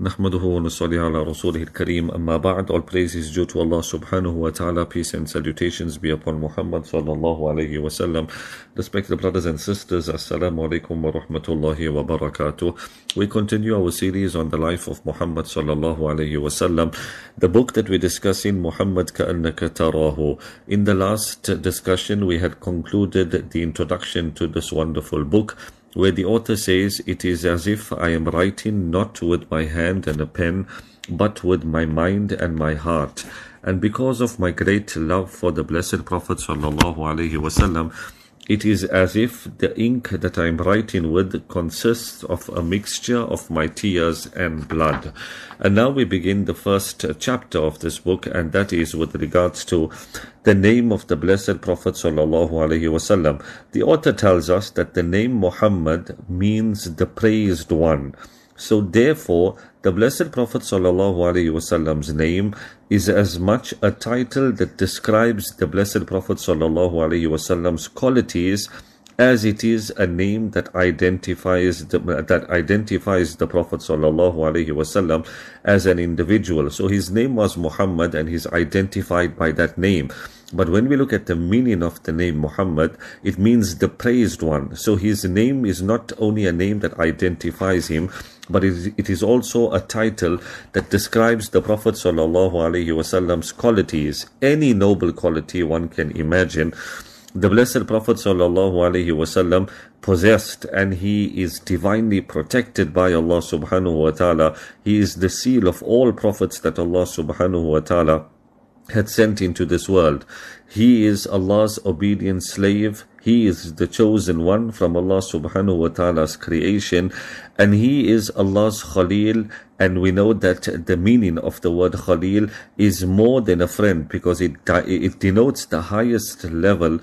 نحمده ونصلي على رسوله الكريم أما بعد All praise is due to Allah subhanahu wa ta'ala Peace and salutations be upon Muhammad sallallahu alayhi wa sallam Respected brothers and sisters Assalamu alaikum wa rahmatullahi wa barakatuh We continue our series on the life of Muhammad sallallahu alayhi wa sallam The book that we're discussing Muhammad ka'annaka tarahu In the last discussion we had concluded the introduction to this wonderful book where the author says, It is as if I am writing not with my hand and a pen, but with my mind and my heart. And because of my great love for the Blessed Prophet wasallam, it is as if the ink that I am writing with consists of a mixture of my tears and blood. And now we begin the first chapter of this book, and that is with regards to the name of the Blessed Prophet. The author tells us that the name Muhammad means the praised one. So therefore, the Blessed Prophet ﷺ's name is as much a title that describes the Blessed Prophet ﷺ's qualities as it is a name that identifies the, that identifies the Prophet ﷺ as an individual. So his name was Muhammad and he's identified by that name. But when we look at the meaning of the name Muhammad, it means the praised one. So his name is not only a name that identifies him, but it is also a title that describes the Prophet Wasallam's qualities, any noble quality one can imagine. The Blessed Prophet Wasallam possessed and he is divinely protected by Allah subhanahu wa ta'ala. He is the seal of all prophets that Allah subhanahu wa ta'ala had sent into this world. He is Allah's obedient slave. He is the chosen one from Allah subhanahu wa ta'ala's creation. And he is Allah's Khalil. And we know that the meaning of the word Khalil is more than a friend because it, it denotes the highest level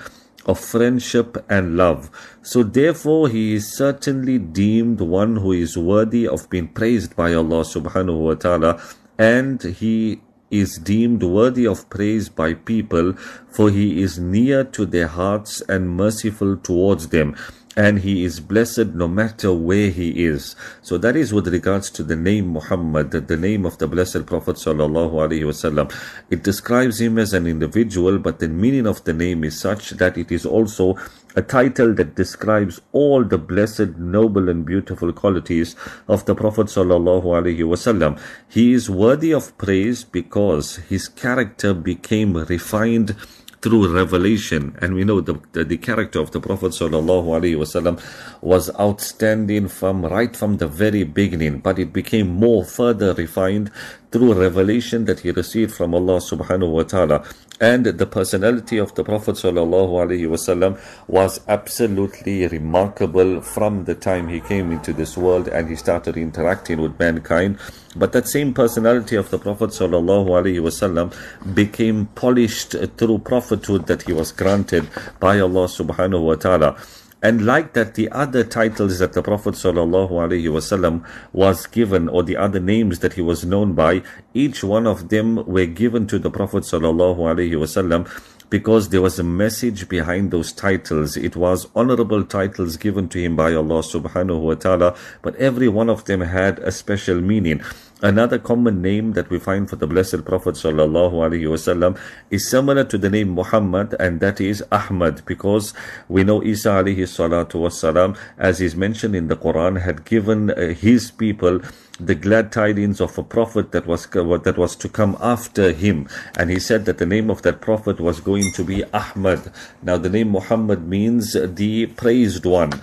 of friendship and love. So therefore he is certainly deemed one who is worthy of being praised by Allah subhanahu wa ta'ala and he is deemed worthy of praise by people, for he is near to their hearts and merciful towards them. And he is blessed no matter where he is. So that is with regards to the name Muhammad, the name of the Blessed Prophet sallallahu alaihi wasallam. It describes him as an individual, but the meaning of the name is such that it is also a title that describes all the blessed, noble, and beautiful qualities of the Prophet Sallallahu Alaihi Wasallam. He is worthy of praise because his character became refined through revelation. And we know the, the, the character of the Prophet ﷺ was outstanding from right from the very beginning, but it became more further refined through revelation that he received from Allah subhanahu wa ta'ala. And the personality of the Prophet ﷺ was absolutely remarkable from the time he came into this world and he started interacting with mankind. But that same personality of the Prophet ﷺ became polished through prophethood that he was granted by Allah subhanahu wa ta'ala. And like that, the other titles that the Prophet ﷺ was given, or the other names that he was known by, each one of them were given to the Prophet ﷺ because there was a message behind those titles. It was honorable titles given to him by Allah subhanahu wa ta'ala, but every one of them had a special meaning. Another common name that we find for the Blessed Prophet wasallam is similar to the name Muhammad, and that is Ahmad, because we know Isa alayhi as is mentioned in the Quran, had given uh, his people the glad tidings of a prophet that was that was to come after him. And he said that the name of that prophet was going to be Ahmad. Now the name Muhammad means the praised one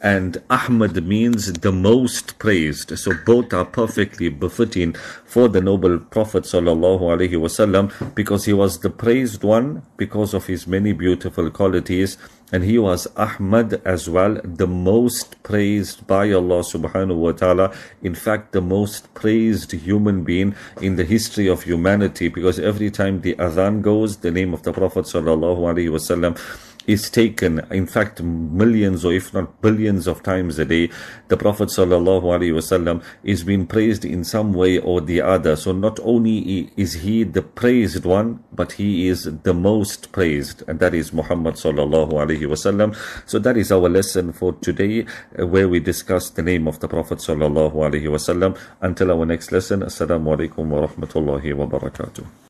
and Ahmad means the most praised. So both are perfectly befitting for the noble Prophet sallallahu alaihi wasallam because he was the praised one because of his many beautiful qualities and he was Ahmad as well, the most praised by Allah subhanahu wa ta'ala. In fact, the most praised human being in the history of humanity because every time the adhan goes, the name of the Prophet sallallahu alaihi wasallam is taken, in fact, millions or if not billions of times a day, the Prophet ﷺ is being praised in some way or the other. So not only is he the praised one, but he is the most praised, and that is Muhammad ﷺ. So that is our lesson for today, uh, where we discuss the name of the Prophet ﷺ. Until our next lesson, Assalamu alaikum wa rahmatullahi wa barakatuh.